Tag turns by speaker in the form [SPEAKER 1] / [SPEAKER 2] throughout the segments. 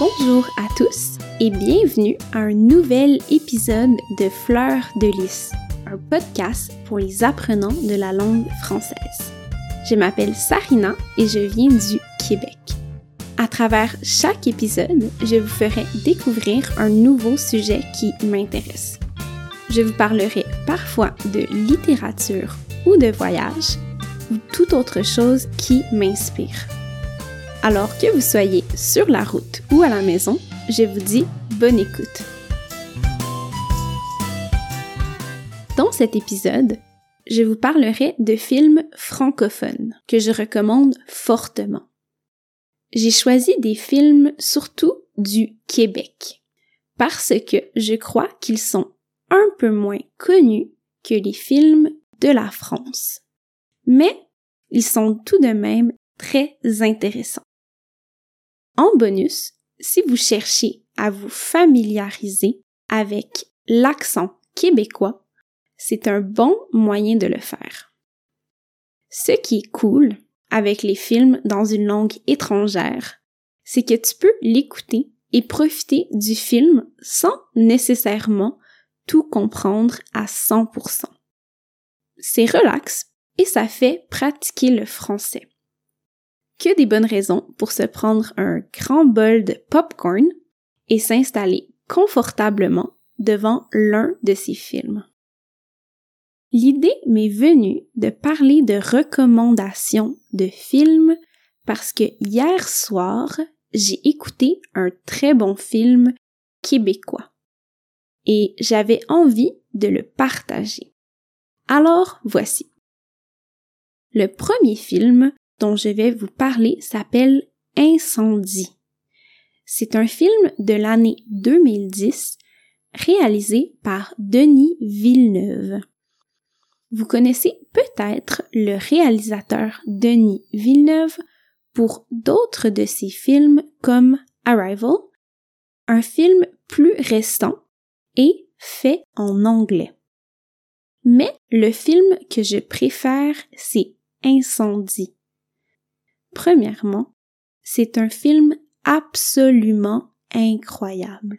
[SPEAKER 1] Bonjour à tous et bienvenue à un nouvel épisode de Fleurs de lys, un podcast pour les apprenants de la langue française. Je m'appelle Sarina et je viens du Québec. À travers chaque épisode, je vous ferai découvrir un nouveau sujet qui m'intéresse. Je vous parlerai parfois de littérature ou de voyage ou toute autre chose qui m'inspire. Alors que vous soyez sur la route ou à la maison, je vous dis bonne écoute. Dans cet épisode, je vous parlerai de films francophones que je recommande fortement. J'ai choisi des films surtout du Québec parce que je crois qu'ils sont un peu moins connus que les films de la France. Mais ils sont tout de même très intéressants. En bonus, si vous cherchez à vous familiariser avec l'accent québécois, c'est un bon moyen de le faire. Ce qui est cool avec les films dans une langue étrangère, c'est que tu peux l'écouter et profiter du film sans nécessairement tout comprendre à 100%. C'est relax et ça fait pratiquer le français. Que des bonnes raisons pour se prendre un grand bol de popcorn et s'installer confortablement devant l'un de ces films. L'idée m'est venue de parler de recommandations de films parce que hier soir, j'ai écouté un très bon film québécois et j'avais envie de le partager. Alors voici. Le premier film dont je vais vous parler s'appelle Incendie. C'est un film de l'année 2010 réalisé par Denis Villeneuve. Vous connaissez peut-être le réalisateur Denis Villeneuve pour d'autres de ses films comme Arrival, un film plus récent et fait en anglais. Mais le film que je préfère, c'est Incendie. Premièrement, c'est un film absolument incroyable.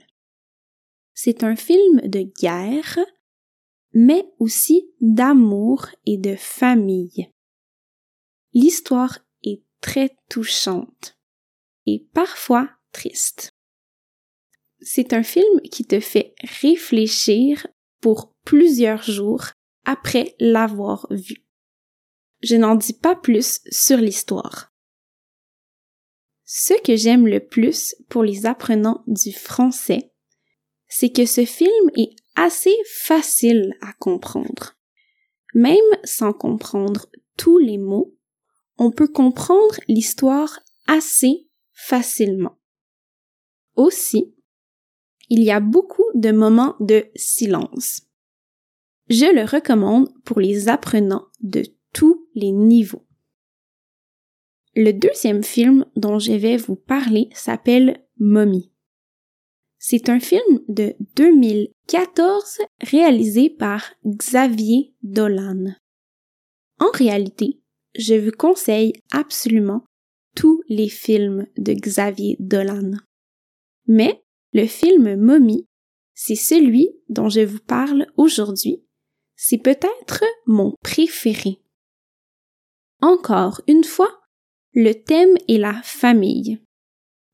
[SPEAKER 1] C'est un film de guerre, mais aussi d'amour et de famille. L'histoire est très touchante et parfois triste. C'est un film qui te fait réfléchir pour plusieurs jours après l'avoir vu. Je n'en dis pas plus sur l'histoire. Ce que j'aime le plus pour les apprenants du français, c'est que ce film est assez facile à comprendre. Même sans comprendre tous les mots, on peut comprendre l'histoire assez facilement. Aussi, il y a beaucoup de moments de silence. Je le recommande pour les apprenants de tous les niveaux. Le deuxième film dont je vais vous parler s'appelle Mommy. C'est un film de 2014 réalisé par Xavier Dolan. En réalité, je vous conseille absolument tous les films de Xavier Dolan. Mais le film Mommy, c'est celui dont je vous parle aujourd'hui. C'est peut-être mon préféré. Encore une fois, le thème est la famille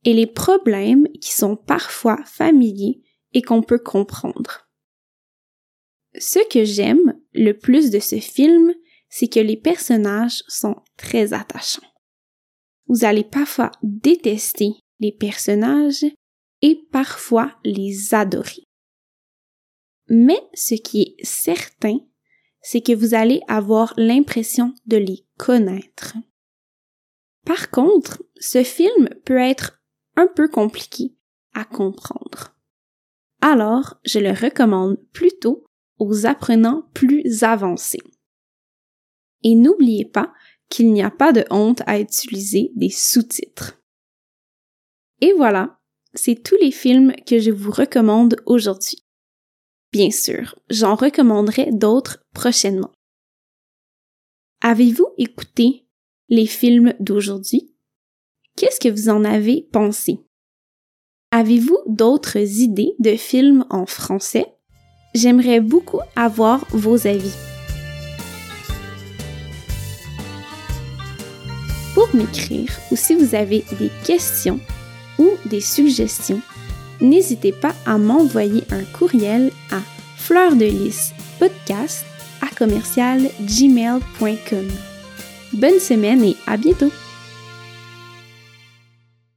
[SPEAKER 1] et les problèmes qui sont parfois familiers et qu'on peut comprendre. Ce que j'aime le plus de ce film, c'est que les personnages sont très attachants. Vous allez parfois détester les personnages et parfois les adorer. Mais ce qui est certain, c'est que vous allez avoir l'impression de les connaître. Par contre, ce film peut être un peu compliqué à comprendre. Alors, je le recommande plutôt aux apprenants plus avancés. Et n'oubliez pas qu'il n'y a pas de honte à utiliser des sous-titres. Et voilà, c'est tous les films que je vous recommande aujourd'hui. Bien sûr, j'en recommanderai d'autres prochainement. Avez-vous écouté les films d'aujourd'hui. Qu'est-ce que vous en avez pensé? Avez-vous d'autres idées de films en français? J'aimerais beaucoup avoir vos avis. Pour m'écrire ou si vous avez des questions ou des suggestions, n'hésitez pas à m'envoyer un courriel à podcast à commercial gmail.com. Bonne semaine et à bientôt!